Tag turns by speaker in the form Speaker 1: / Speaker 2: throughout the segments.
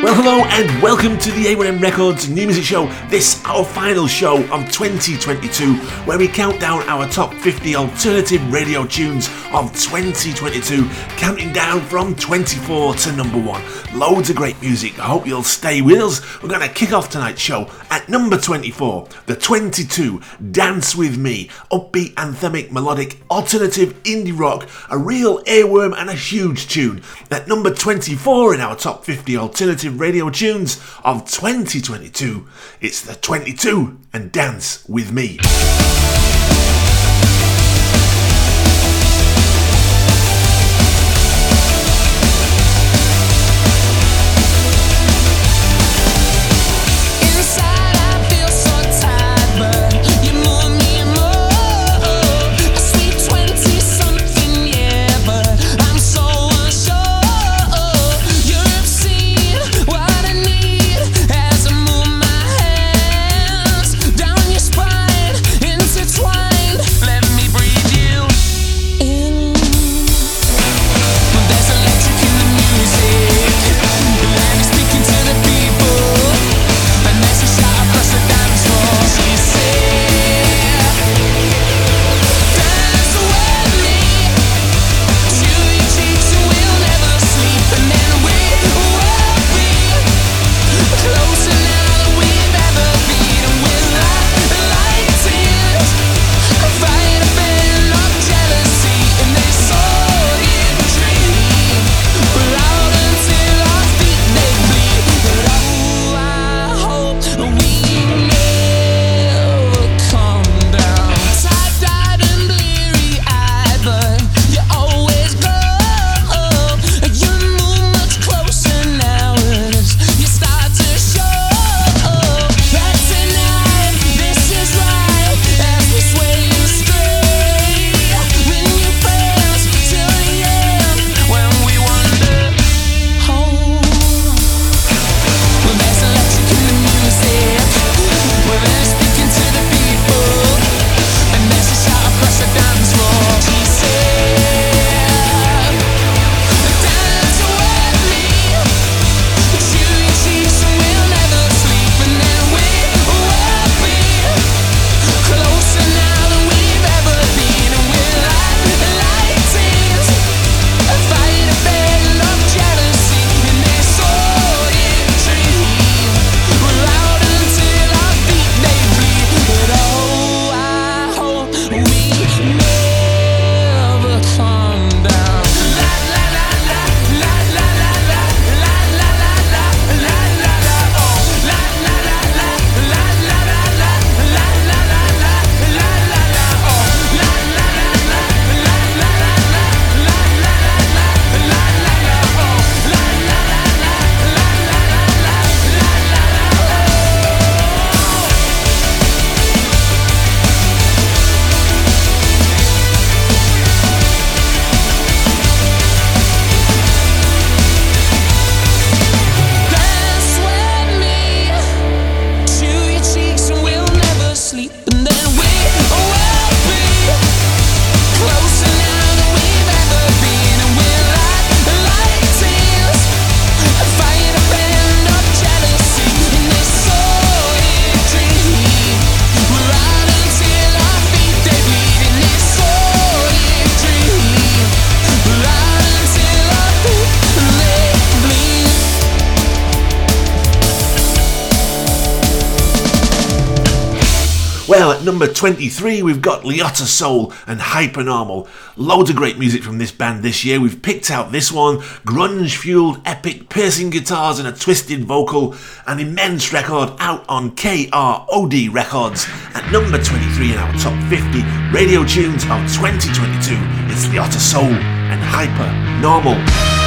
Speaker 1: Well, hello and welcome to the A1M Records New Music Show. This our final show of 2022, where we count down our top 50 alternative radio tunes of 2022, counting down from 24 to number one. Loads of great music. I hope you'll stay with us. We're going to kick off tonight's show at number 24, the 22, Dance with Me, upbeat, anthemic, melodic, alternative indie rock, a real earworm and a huge tune. At number 24 in our top 50 alternative radio tunes of 2022. It's the 22 and Dance with Me. 23, we've got Liotta Seoul and Hypernormal. Loads of great music from this band this year. We've picked out this one grunge fueled, epic, piercing guitars and a twisted vocal. An immense record out on KROD Records. At number 23 in our top 50 radio tunes of 2022, it's Liotta Seoul and Hypernormal.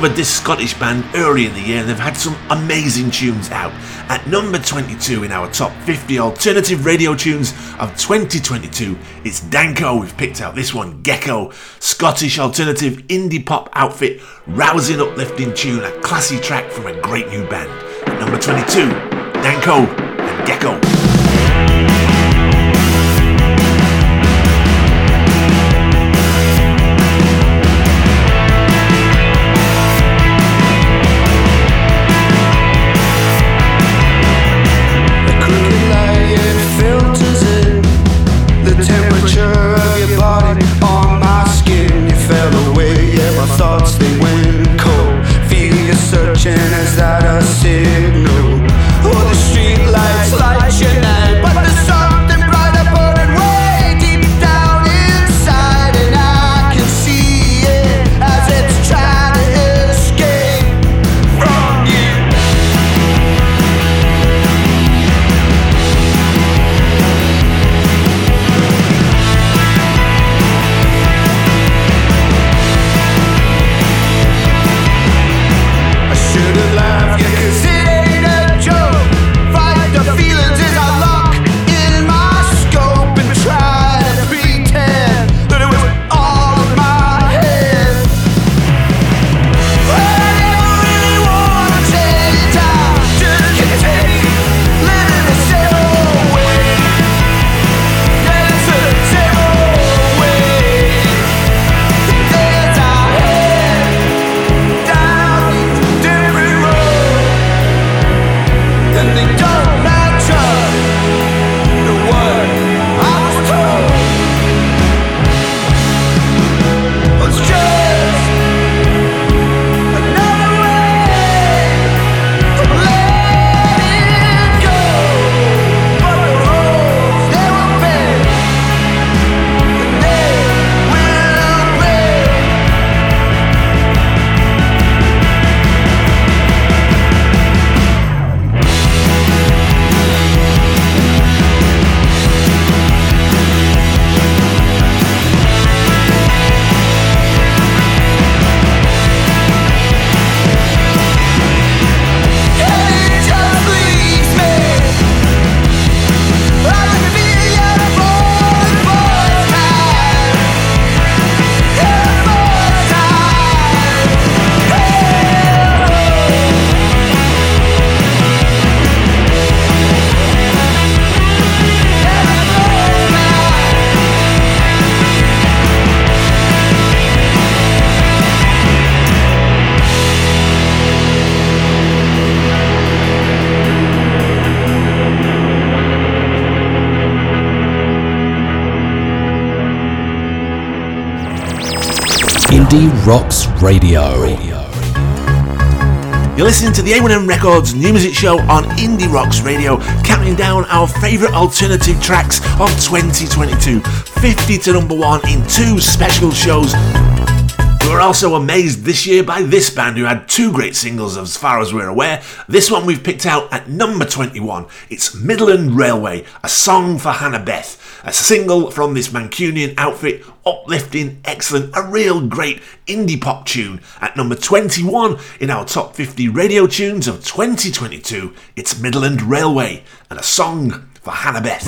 Speaker 2: Discovered this Scottish band early in the year and they've had some amazing tunes out. At number 22 in our top 50 alternative radio tunes of 2022, it's Danko. We've picked out this one, Gecko, Scottish alternative indie pop outfit, rousing, uplifting tune, a classy track from a great new band. At number 22, Danko and Gecko.
Speaker 3: Indie Rocks Radio.
Speaker 2: You're listening to the A1M Records new music show on Indie Rocks Radio, counting down our favourite alternative tracks of 2022. 50 to number one in two special shows. We were also amazed this year by this band who had two great singles as far as we're aware. This one we've picked out at number 21. It's Midland Railway, a song for Hannah Beth. A single from this Mancunian outfit, uplifting, excellent, a real great indie pop tune. At number 21 in our top 50 radio tunes of 2022, it's Midland Railway and a song for Hannah Beth.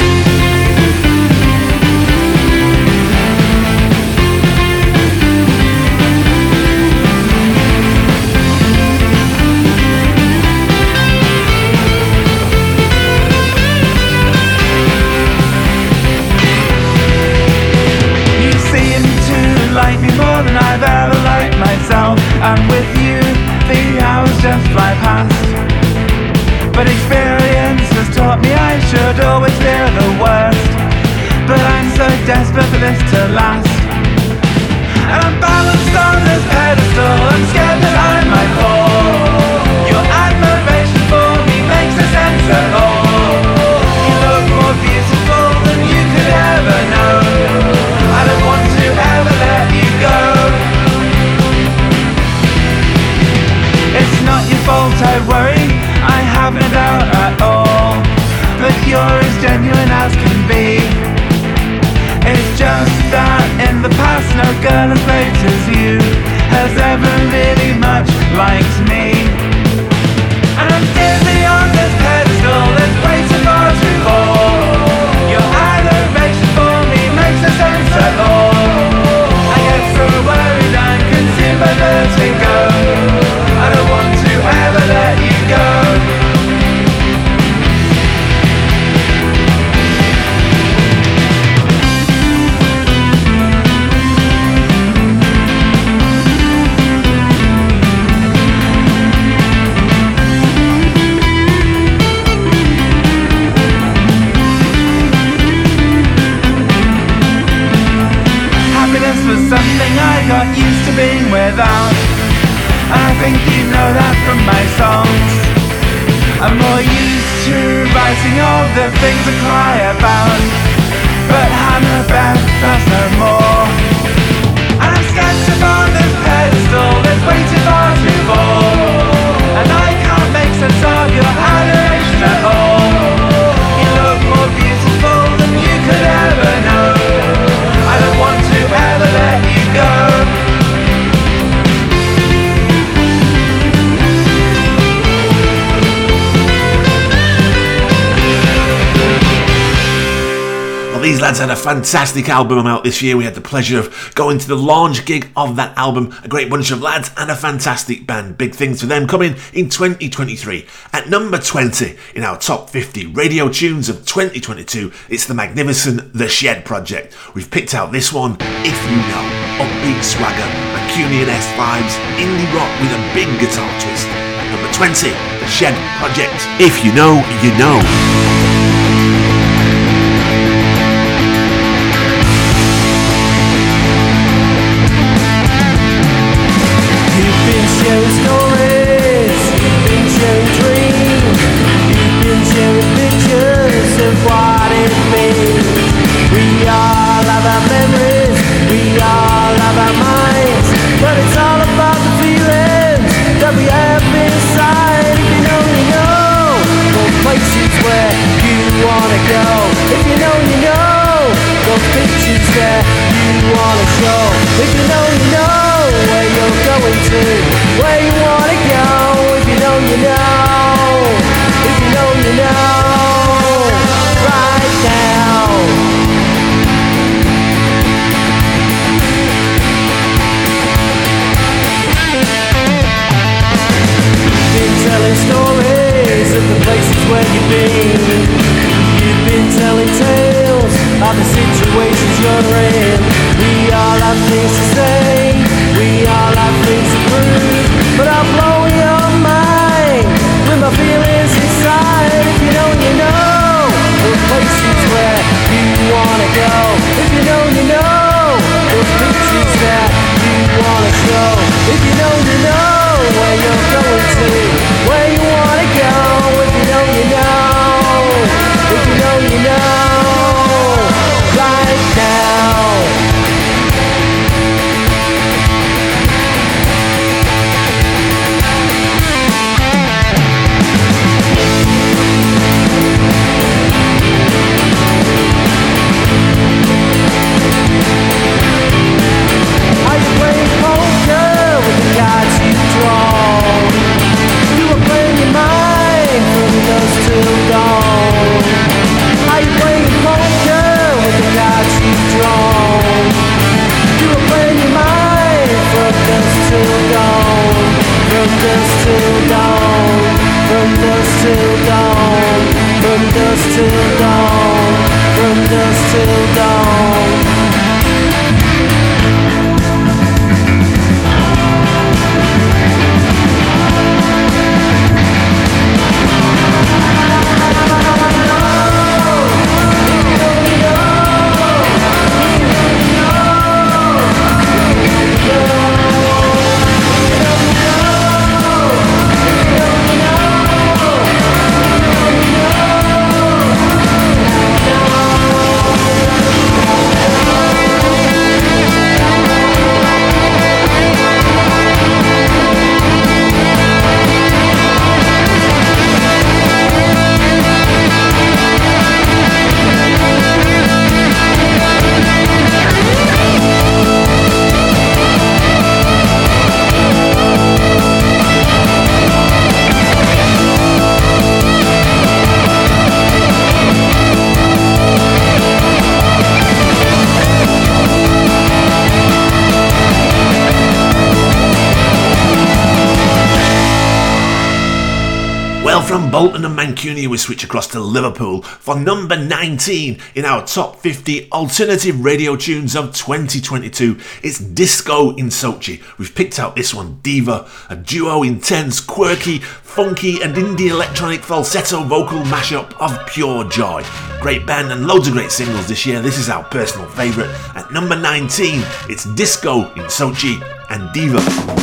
Speaker 4: fly past. But experience has taught me I should always fear the worst. But I'm so desperate for this to last. And I'm balanced on this pedestal, I'm scared that I might. girl as great as you has ever really much liked me. And I'm dizzy on this pedestal, way too to. Your for me makes sense at all. I.
Speaker 5: lads had a fantastic album out this year. We had the pleasure of going to the launch gig of that album. A great bunch of lads and a fantastic band. Big things for them coming in 2023. At number 20 in our top 50 radio tunes of 2022, it's the magnificent The Shed Project. We've picked out this one, If You Know. Upbeat swagger, Mancunian S vibes, indie rock with a big guitar twist. At number 20, The Shed Project. If you know, you know. Across to Liverpool for number 19 in our top 50 alternative radio tunes of 2022. It's Disco in Sochi. We've picked out this one, Diva, a duo intense, quirky, funky, and indie electronic falsetto vocal mashup of pure joy. Great band and loads of great singles this year. This is our personal favourite. At number 19, it's Disco in Sochi and Diva.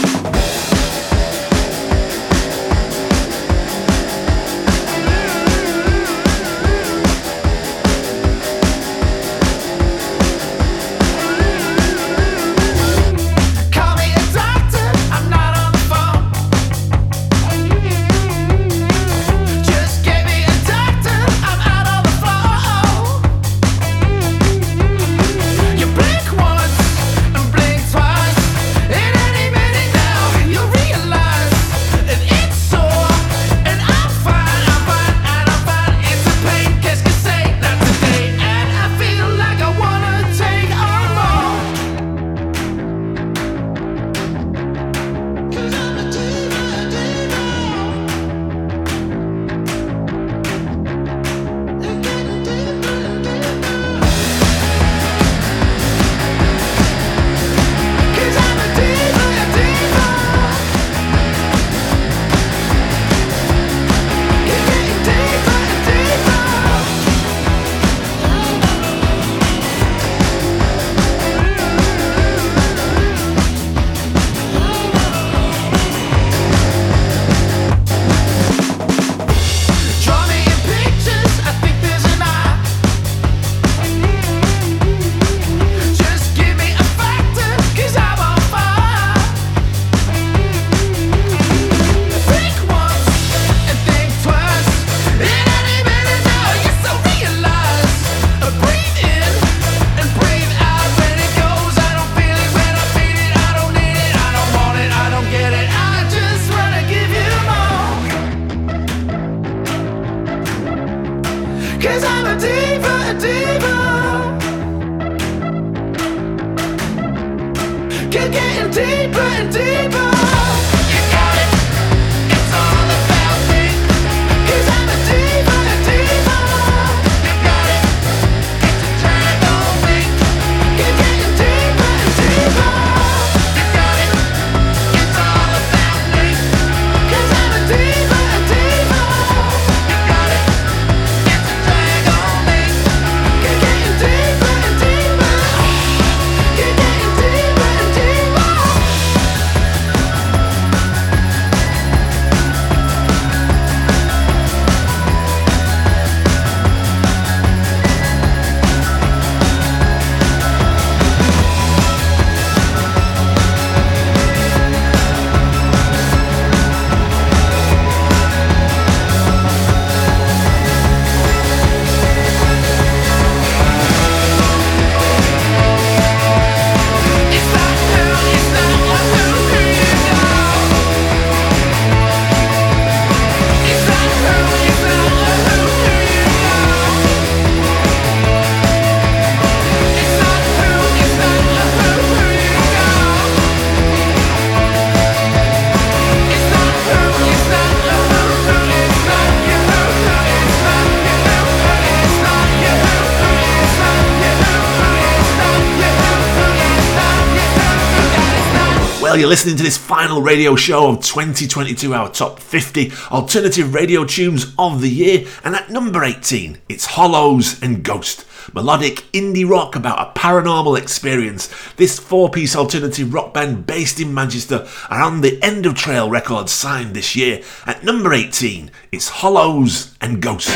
Speaker 6: you're listening to this final radio show of 2022, our top 50 alternative radio tunes of the year. And at number 18, it's Hollows and Ghost melodic indie rock about a paranormal experience. This four piece alternative rock band based in Manchester are on the End of Trail record signed this year. At number 18, it's Hollows and
Speaker 1: Ghosts.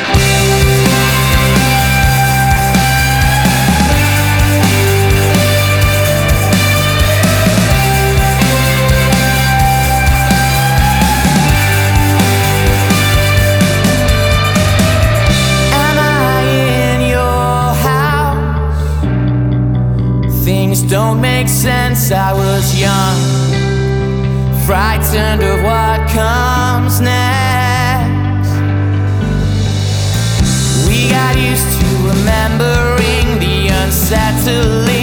Speaker 1: don't make sense. I was young, frightened of what comes next. We got used to remembering the unsettling.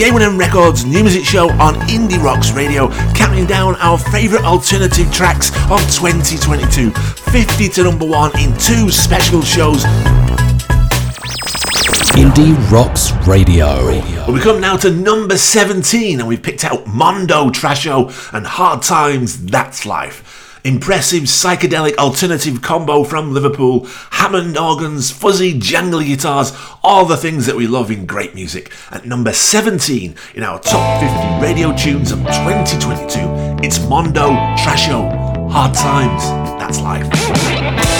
Speaker 6: The A1M Records new music show on Indie Rocks Radio, counting down our favourite alternative tracks of 2022. 50 to number one in two special shows.
Speaker 3: Indie Rocks Radio.
Speaker 6: Well, we come now to number 17, and we've picked out Mondo, Trasho, and Hard Times, That's Life. Impressive psychedelic alternative combo from Liverpool, Hammond organs, fuzzy jangly guitars, all the things that we love in great music. At number 17 in our top 50 radio tunes of 2022, it's Mondo Trasho, Hard Times, That's Life.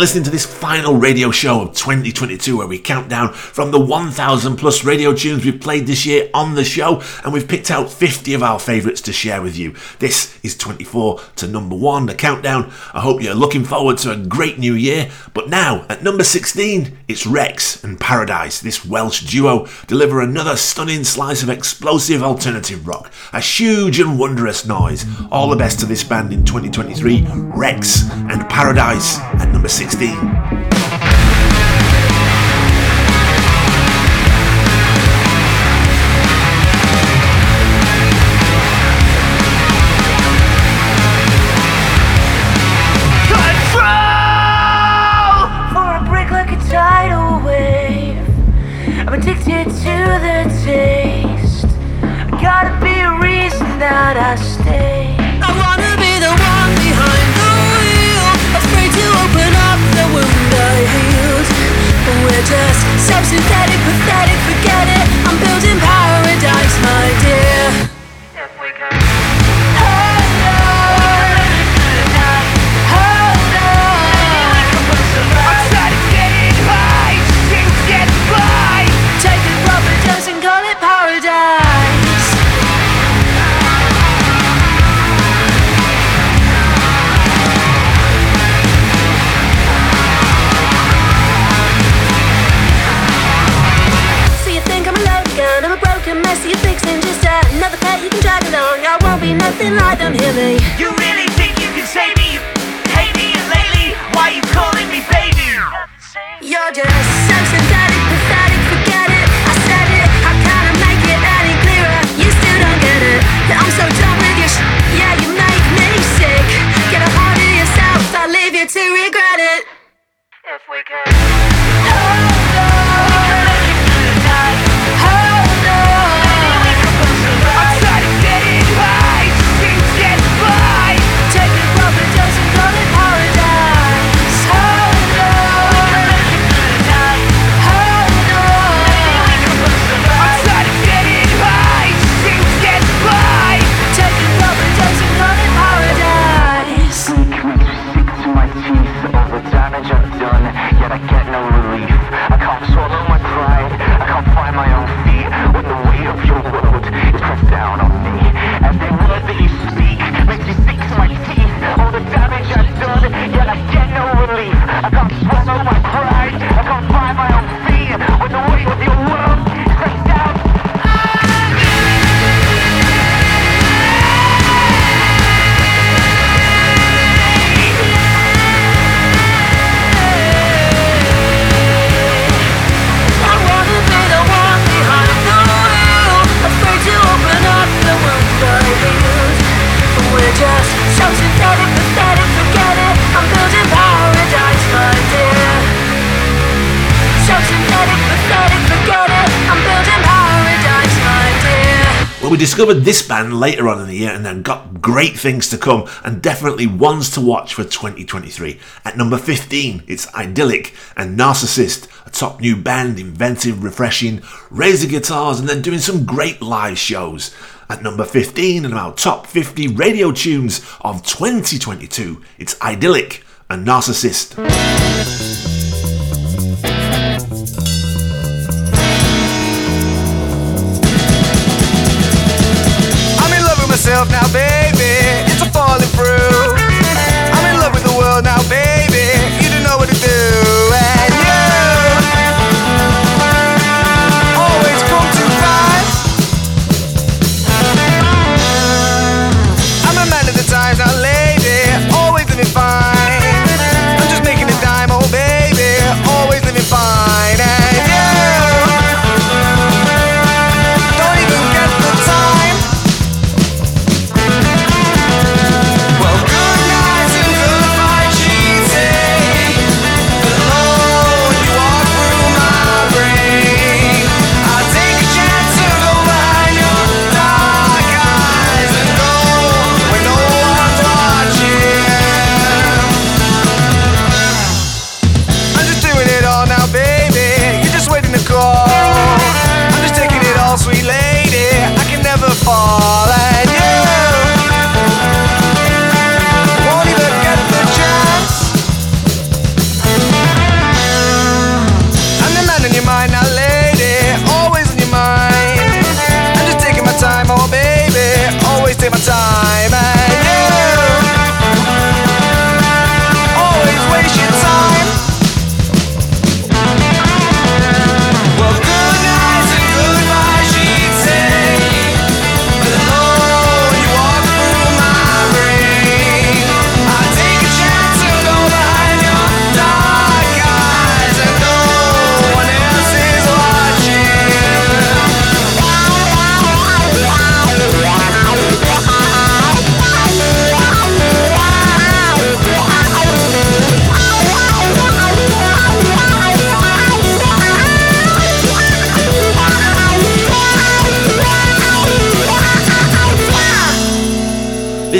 Speaker 6: You're listening to this final radio show of 2022 where we count down from the 1,000 plus radio tunes we've played this year on the show, and we've picked out 50 of our favourites to share with you. This is 24 to number one, the countdown. I hope you're looking forward to a great new year. But now, at number 16, it's Rex and Paradise. This Welsh duo deliver another stunning slice of explosive alternative rock, a huge and wondrous noise. All the best to this band in 2023, Rex and Paradise at number 16.
Speaker 7: But
Speaker 6: we discovered this band later on in the year and then got great things to come and definitely ones to watch for 2023. At number 15, it's Idyllic and Narcissist, a top new band, inventive, refreshing, raising guitars and then doing some great live shows. At number 15 in our top 50 radio tunes of 2022, it's Idyllic and Narcissist.
Speaker 2: yourself now, babe.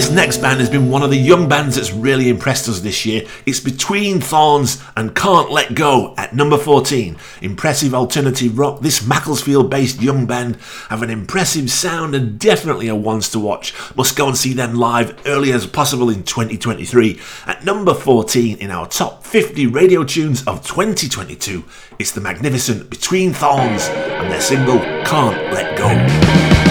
Speaker 6: This next band has been one of the young bands that's really impressed us this year. It's Between Thorns and Can't Let Go at number 14. Impressive alternative rock, this Macclesfield based young band have an impressive sound and definitely a ones to watch. Must go and see them live early as possible in 2023. At number 14 in our top 50 radio tunes of 2022, it's the magnificent Between Thorns and their single Can't Let Go.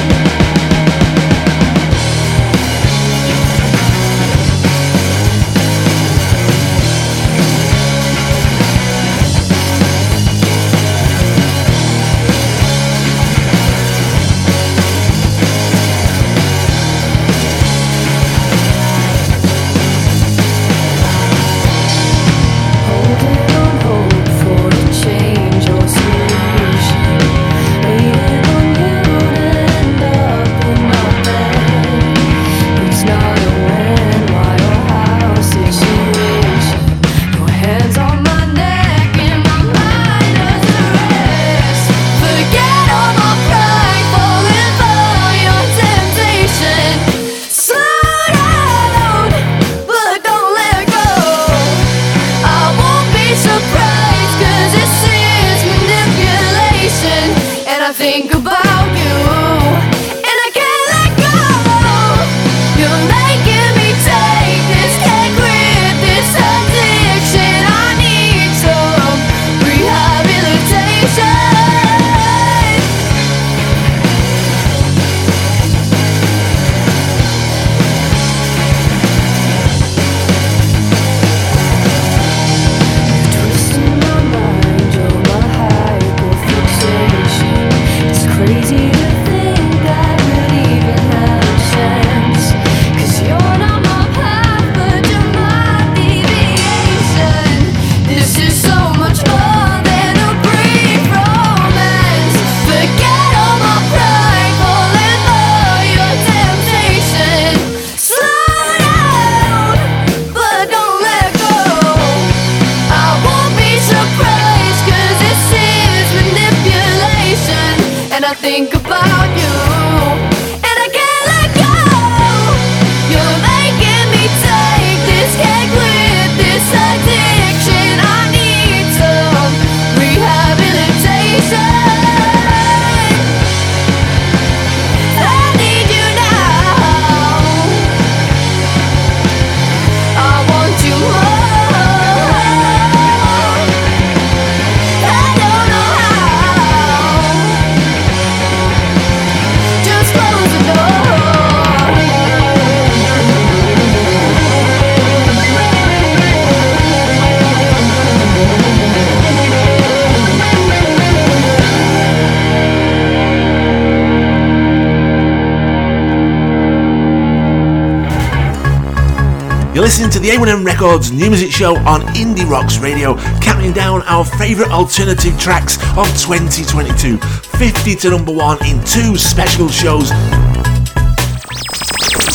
Speaker 6: Records new music show on Indie Rocks Radio, counting down our favourite alternative tracks of 2022. 50 to number one in two special shows.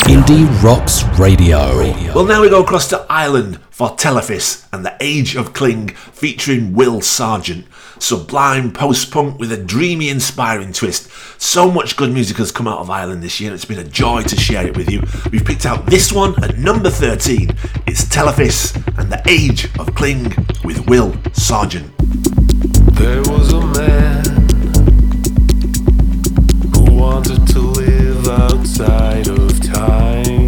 Speaker 3: Indie Rocks Radio.
Speaker 6: Well, now we go across to Ireland for Telefís and the Age of Kling featuring Will Sergeant. Sublime post punk with a dreamy, inspiring twist. So much good music has come out of Ireland this year, and it's been a joy to share it with you. We've picked out this one at number 13. It's Telefís and the Age of Kling with Will Sergeant.
Speaker 8: There was a man who wanted to live outside of time.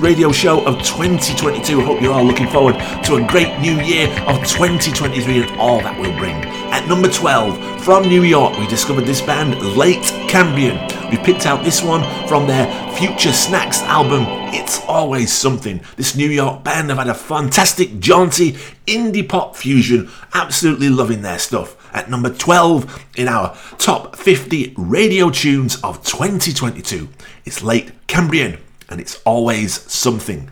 Speaker 6: radio show of 2022. I hope you're all looking forward to a great new year of 2023 and all that will bring. At number 12, from New York, we discovered this band, Late Cambrian. We picked out this one from their Future Snacks album,
Speaker 1: It's Always Something. This New York band have had a fantastic, jaunty indie pop fusion. Absolutely loving their stuff. At number 12 in our top 50 radio tunes of 2022, it's Late Cambrian and it's always something.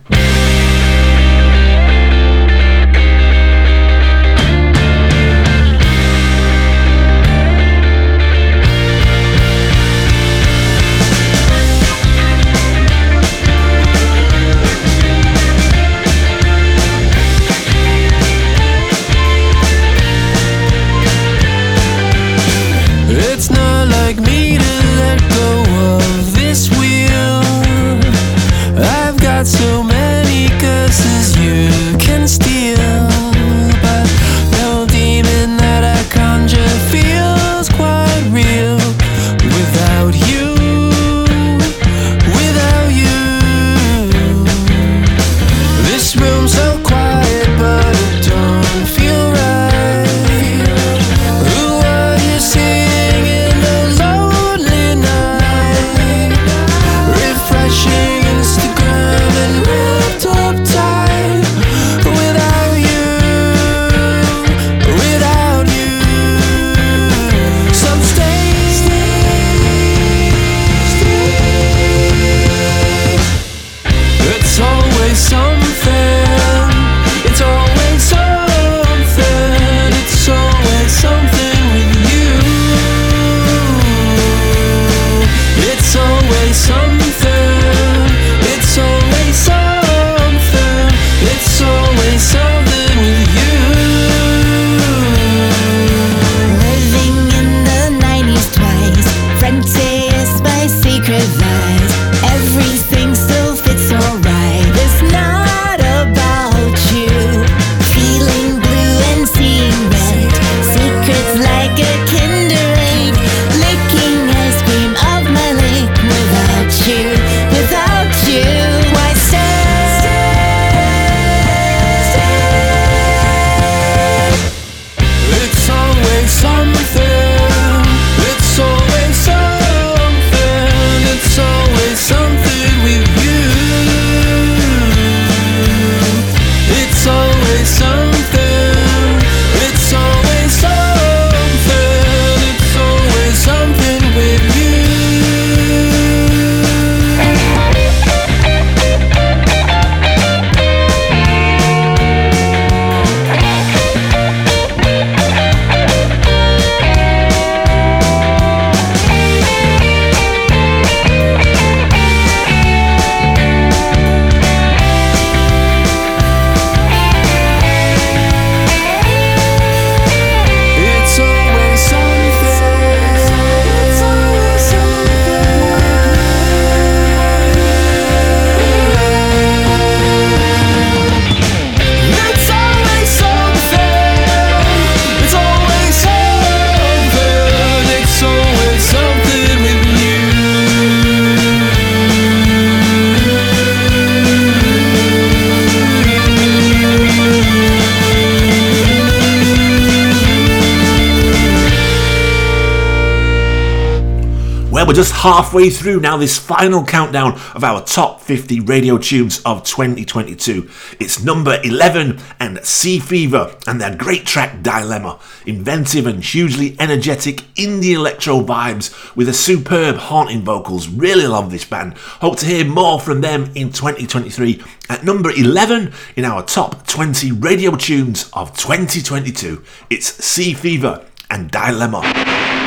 Speaker 1: we're just halfway through now this final countdown of our top 50 radio tunes of 2022. It's number 11 and Sea Fever and their great track Dilemma. Inventive and hugely energetic indie electro vibes with a superb haunting vocals. Really love this band. Hope to hear more from them in 2023 at number 11 in our top 20 radio tunes of 2022. It's Sea Fever and Dilemma.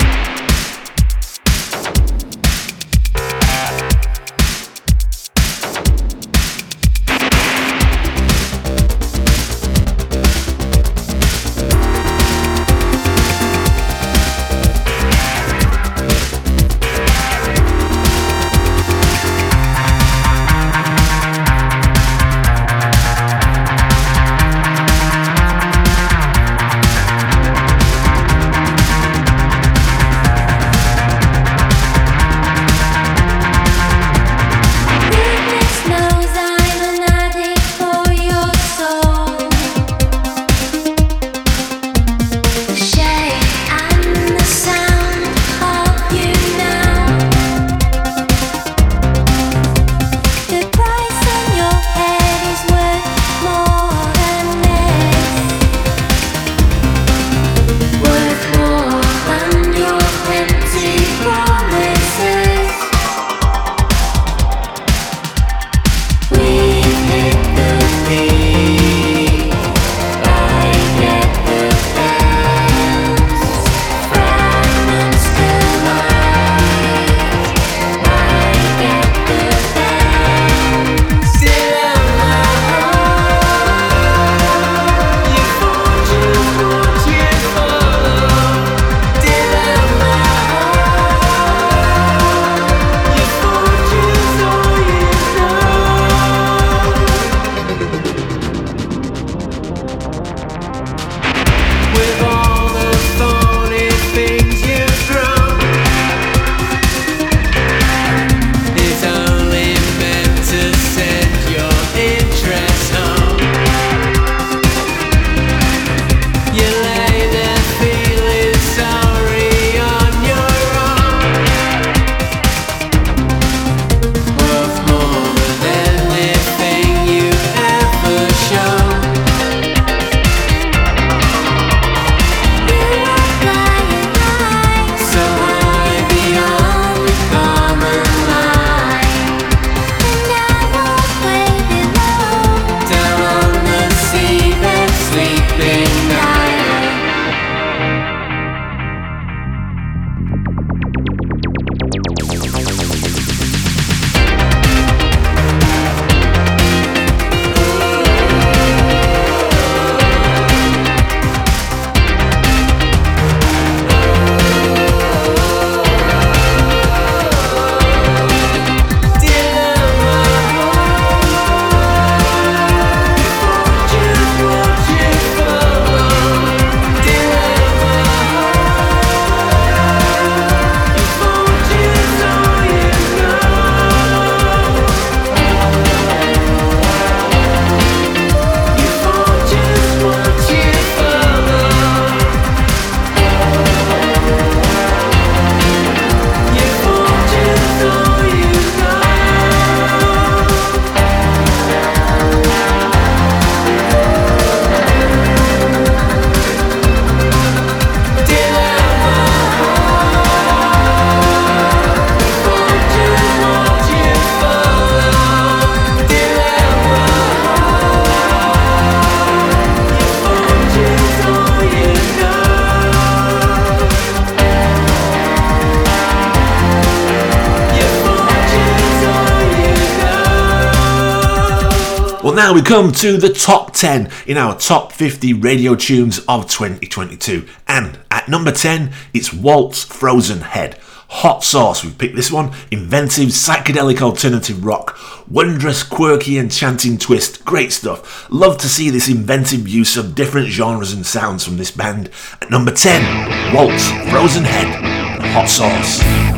Speaker 6: We come to the top 10 in our top 50 radio tunes of 2022. And at number 10, it's Walt's Frozen Head. Hot Sauce, we've picked this one. Inventive, psychedelic alternative rock. Wondrous, quirky, enchanting twist. Great stuff. Love to see this inventive use of different genres and sounds from this band. At number 10, Walt's Frozen Head. Hot Sauce.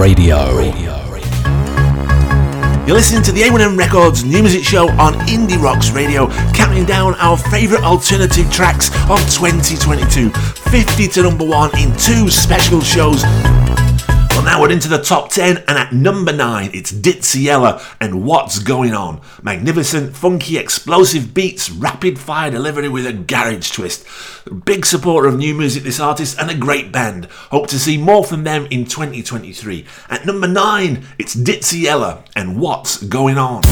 Speaker 3: Radio.
Speaker 6: You're listening to the A1M Records new music show on Indie Rocks Radio, counting down our favourite alternative tracks of 2022. 50 to number one in two special shows. We're into the top 10, and at number 9, it's Ditsea Yella and What's Going On. Magnificent, funky, explosive beats, rapid fire delivery with a garage twist. Big supporter of new music, this artist, and a great band. Hope to see more from them in 2023. At number 9, it's Ditsea Yella and What's Going On.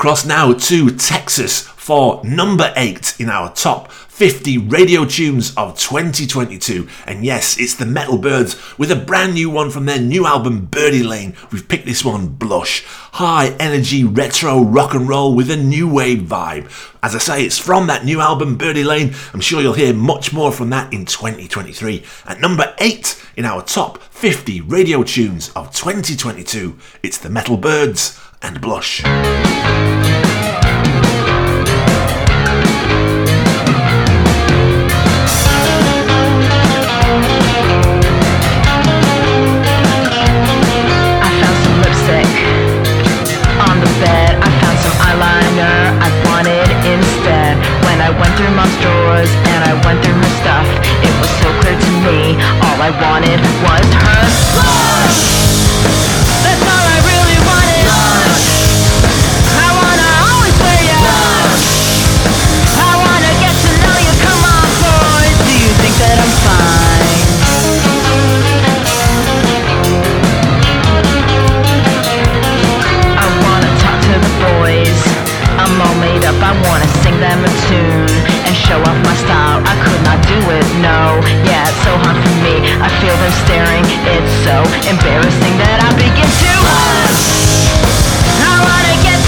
Speaker 6: Across now to Texas for number 8 in our top 50 radio tunes of 2022. And yes, it's the Metal Byrds with a brand new one from their new album Birdie Lane. We've picked this one, Blush. High energy retro rock and roll with a new wave vibe. As I say, it's from that new album Birdie Lane. I'm sure you'll hear much more from that in 2023. At number 8 in our top 50 radio tunes of 2022, it's the Metal Byrds and Blush.
Speaker 9: I found some lipstick on the bed. I found some eyeliner I wanted instead. When I went through drawers and I went through stuff, it was so clear to me. All I wanted was her blush. Made up. I wanna sing them a tune and show off my style. I could not do it, no. Yeah, it's so hard for me. I feel them staring. It's so embarrassing that I begin to blush. I wanna get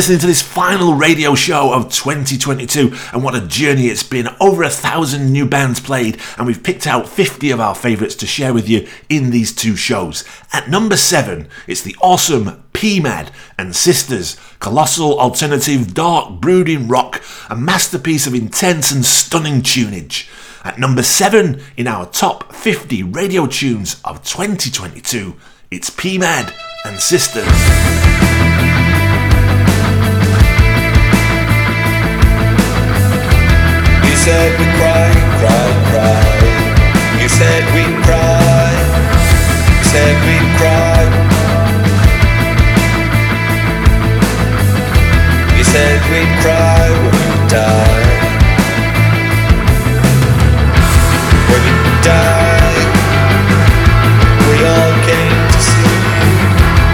Speaker 6: listening to this final radio show of 2022, and what a journey it's been. Over a thousand new bands played, and we've picked out 50 of our favourites to share with you in these two shows. At number seven, it's the awesome PMAD and Sisters, colossal alternative dark brooding rock, a masterpiece of intense and stunning tunage. At number seven in our top 50 radio tunes of 2022, it's PMAD and Sisters.
Speaker 10: said we'd cry, cry, cry. You said we'd cry. You said we'd cry.
Speaker 11: You said we'd cry when we die. When we die, we all came to see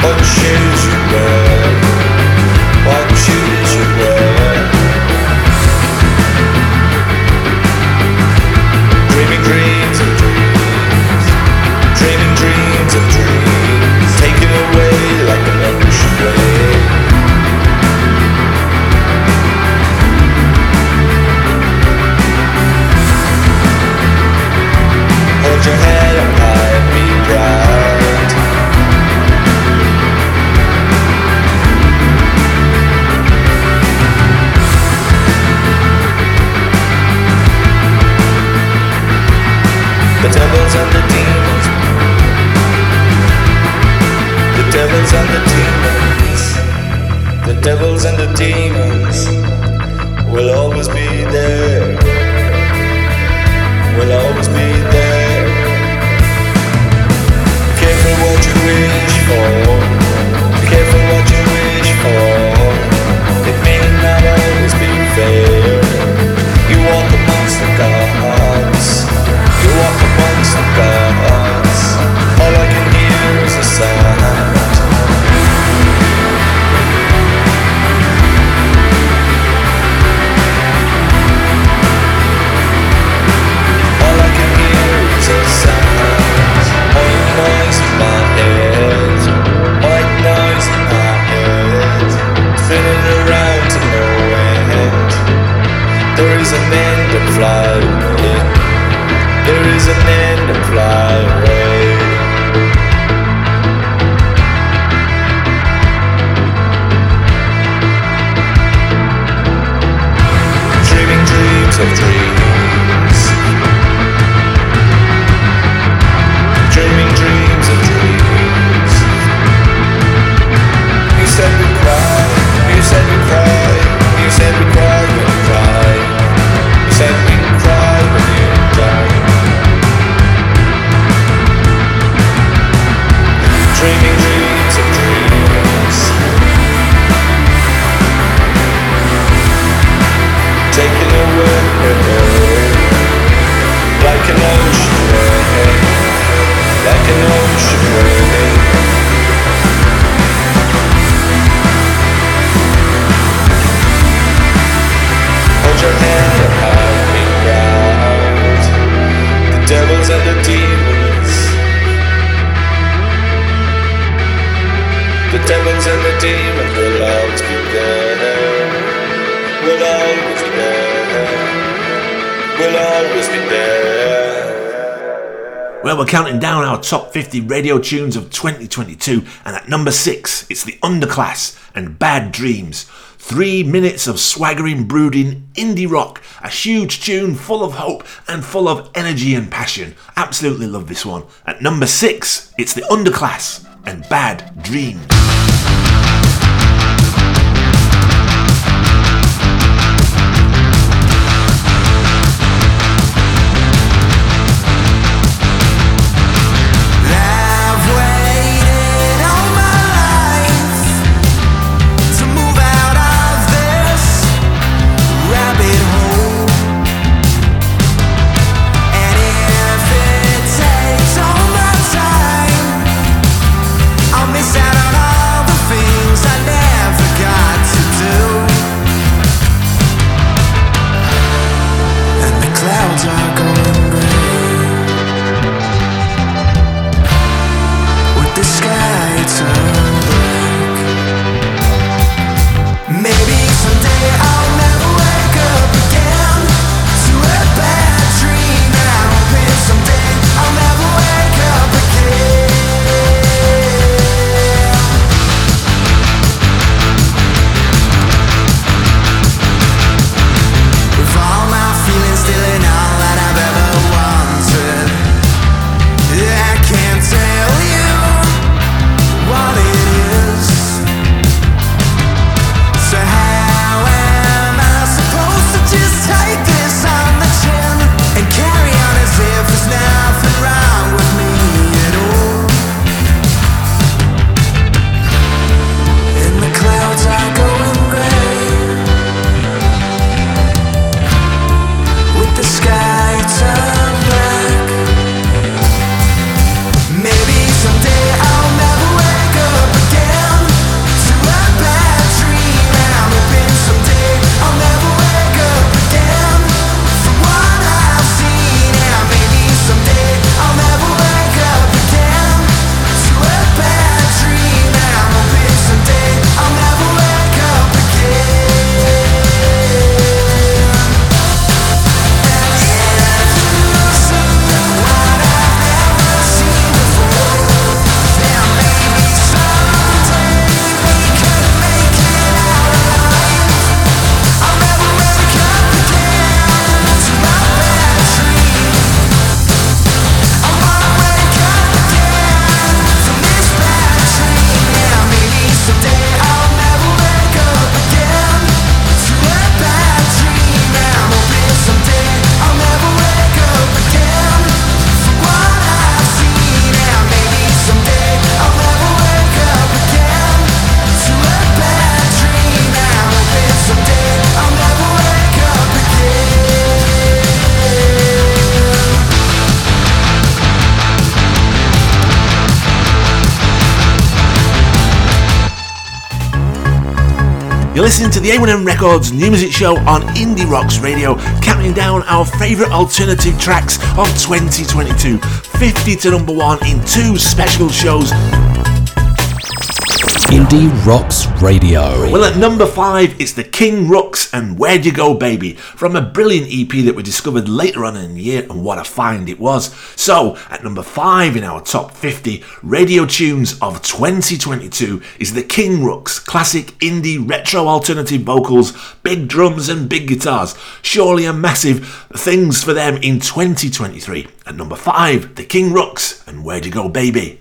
Speaker 11: what shoes you wear, what shoes. your
Speaker 10: head. 50 radio tunes of 2022, and at number 6, it's The Underclass and Bad Dreams. Three minutes of swaggering, brooding indie rock, a huge tune full of hope and full of energy and passion. Absolutely love this one. At number 6, it's The Underclass and Bad Dreams.
Speaker 4: Listening to the A1M Records new music show on Indie Rocks Radio, counting down our favourite alternative tracks of 2022. 50 to number one in two special shows
Speaker 3: Indie Rocks Radio.
Speaker 4: Well, at number five, it's the King Rooks and Where'd You Go, Baby, from a brilliant EP that we discovered later on in the year, and what a find it was. So, at number five in our top 50 radio tunes of 2022 is the King Rooks, classic indie retro alternative vocals, big drums, and big guitars. Surely a massive things for them in 2023. At number five, the King Rooks and Where'd You Go, Baby.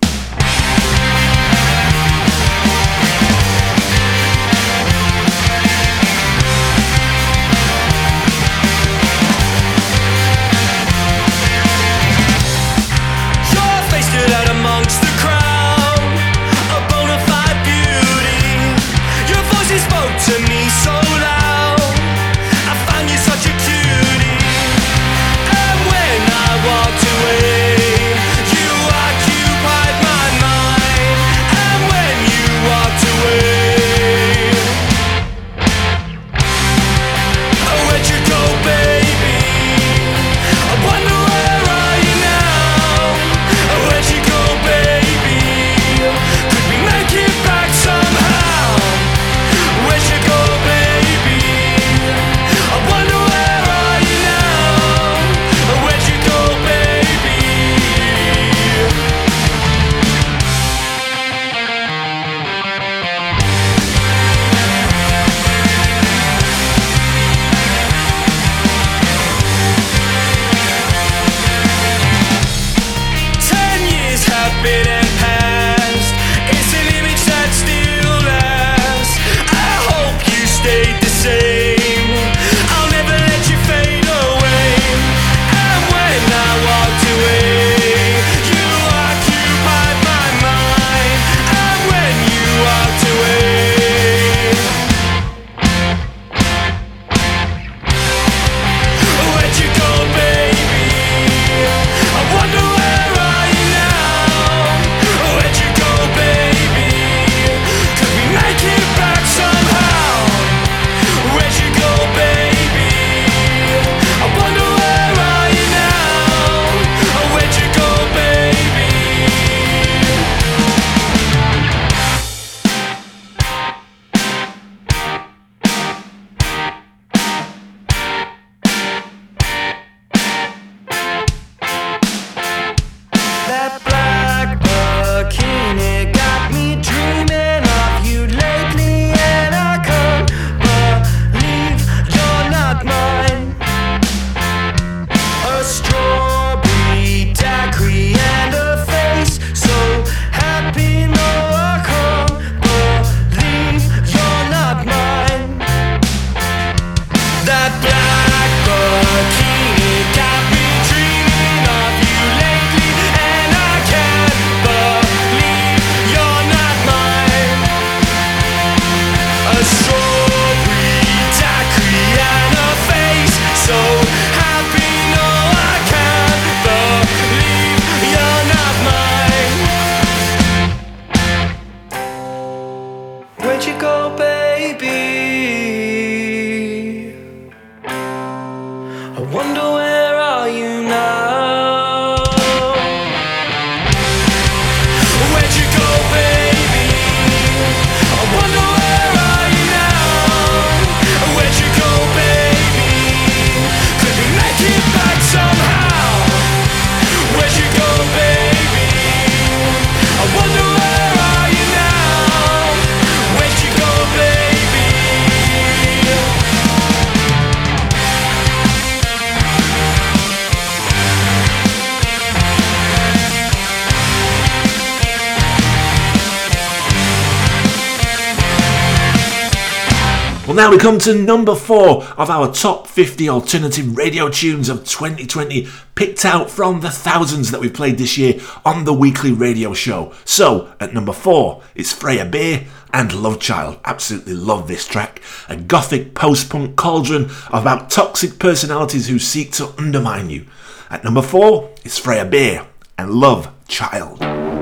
Speaker 6: Now we
Speaker 4: come to number four of our top 50 alternative radio tunes of 2020, picked out from the thousands that we've played this year on the weekly radio show. So, at number four, it's Freya Beer and Love Child. Absolutely love this track. A gothic post punk cauldron about toxic personalities who seek to undermine you. At number four, it's Freya Beer and Love Child.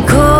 Speaker 12: cool.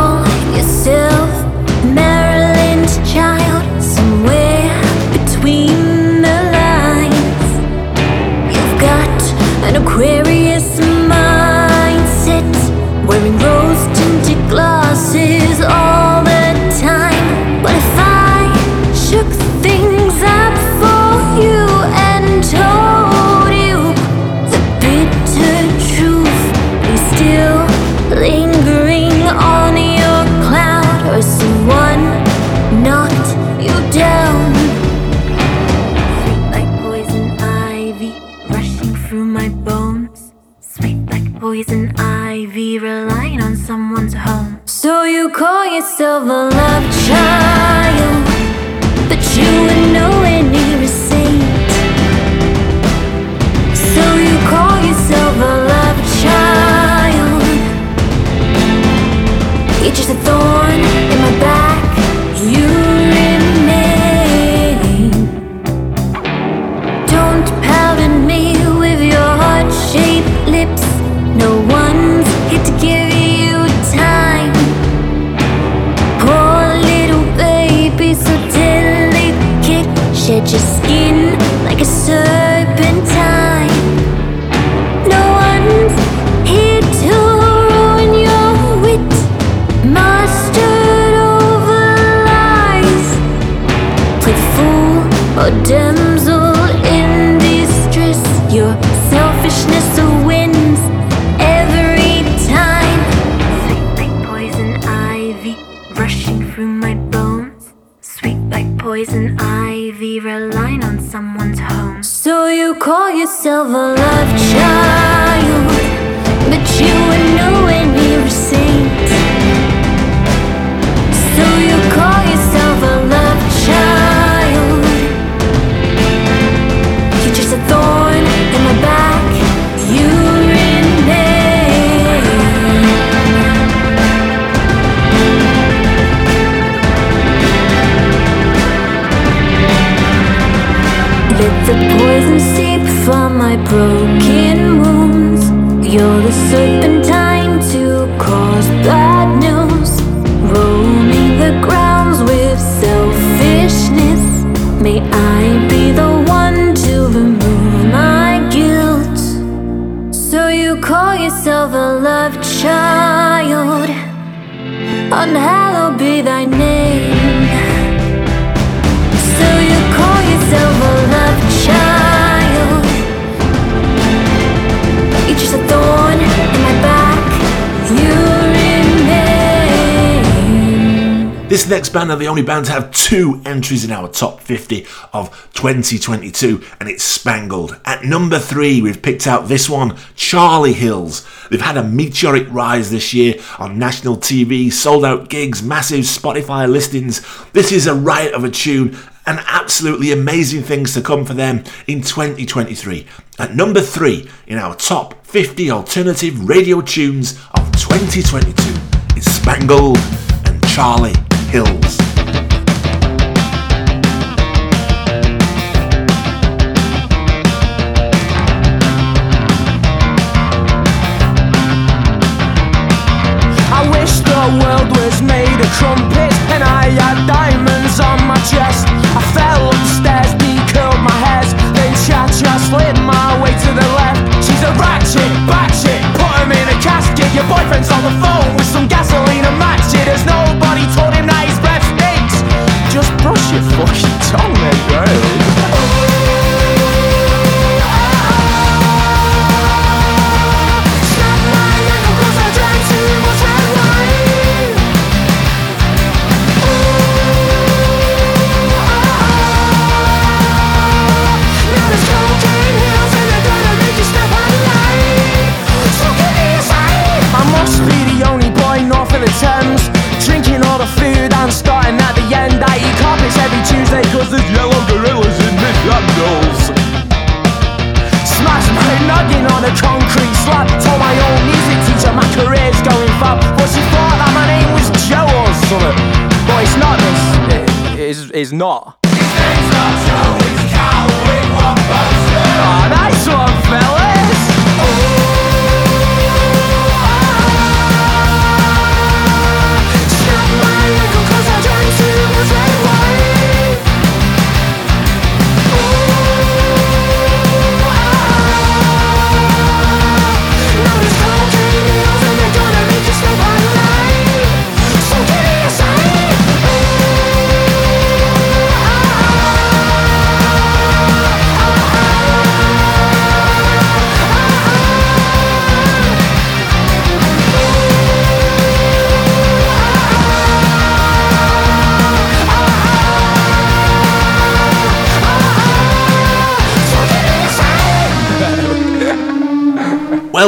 Speaker 6: This next band are the only band to have two entries in our top 50 of 2022, and it's Spangled. At number three, we've picked out this one, Charlie Hills. They've had a meteoric rise this year on national TV, sold out gigs, massive Spotify listings. This is a riot of a tune, and absolutely amazing things to come for them in 2023. At number three in our top 50 alternative radio tunes of 2022 is Spangled and Charlie hills.
Speaker 1: not.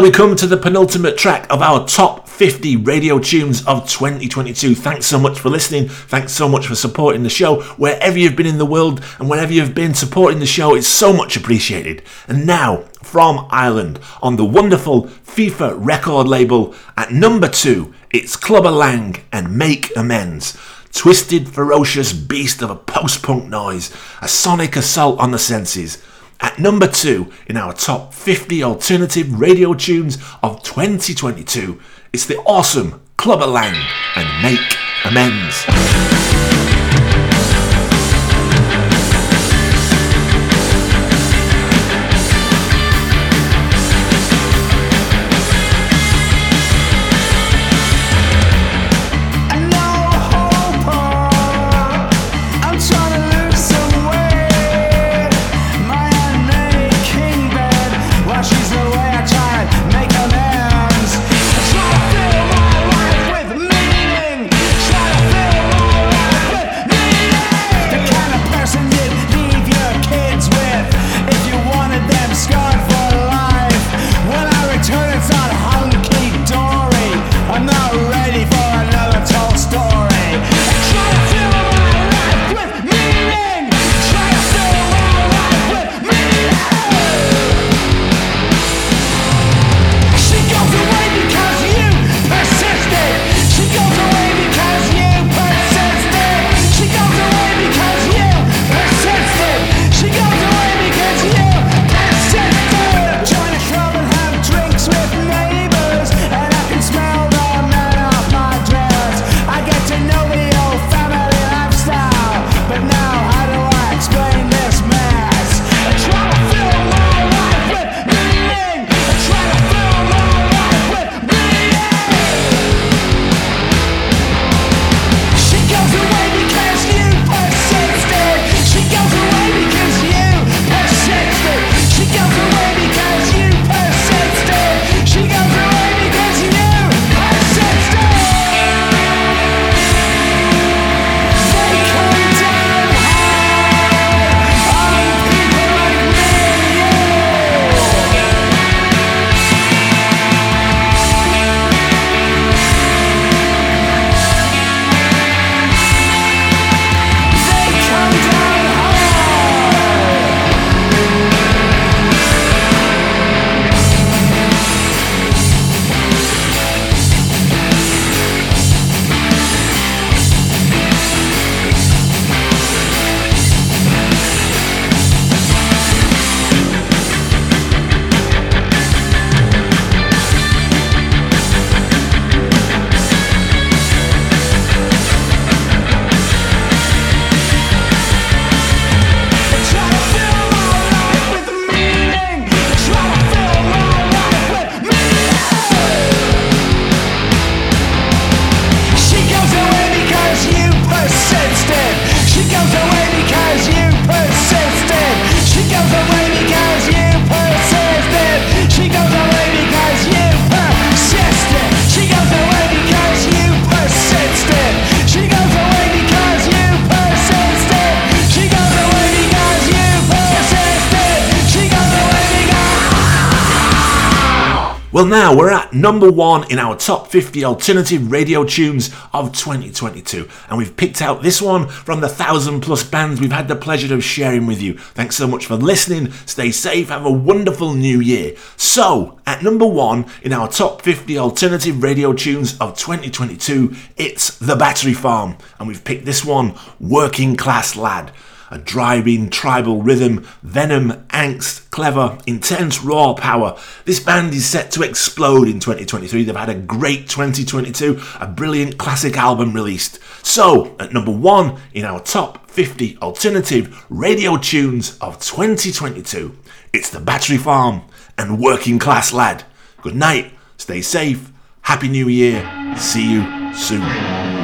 Speaker 13: We come to the penultimate track of our top 50 radio tunes of 2022. Thanks so much for listening. Thanks so much for supporting the show wherever you've been in the world and whenever you've been supporting the show. It's so much appreciated. And now, from Ireland, on the wonderful FIFA record label, at number two, it's Klubber Lang and Make Amends. Twisted, ferocious beast of a post punk noise, a sonic assault on the senses. At number two in our top 50 alternative radio tunes of 2022, it's the awesome Klubber Lang and Make Amends. Well, now we're at number one in our top 50 alternative radio tunes of 2022, and we've picked out this one from the thousand plus bands we've had the pleasure of sharing with you. Thanks so much for listening. Stay safe. Have a wonderful new year. So, at number one in our top 50 alternative radio tunes of 2022, it's The Battery Farm, and we've picked this one, Working Class Lad a driving tribal rhythm, venom, angst, clever, intense raw power. This band is set to explode in 2023. They've had a great 2022, a brilliant classic album released. So, at number one in our top 50 alternative radio tunes of 2022, it's The Battery Farm and Working Class Lad. Good night, stay safe, Happy New Year, see you soon.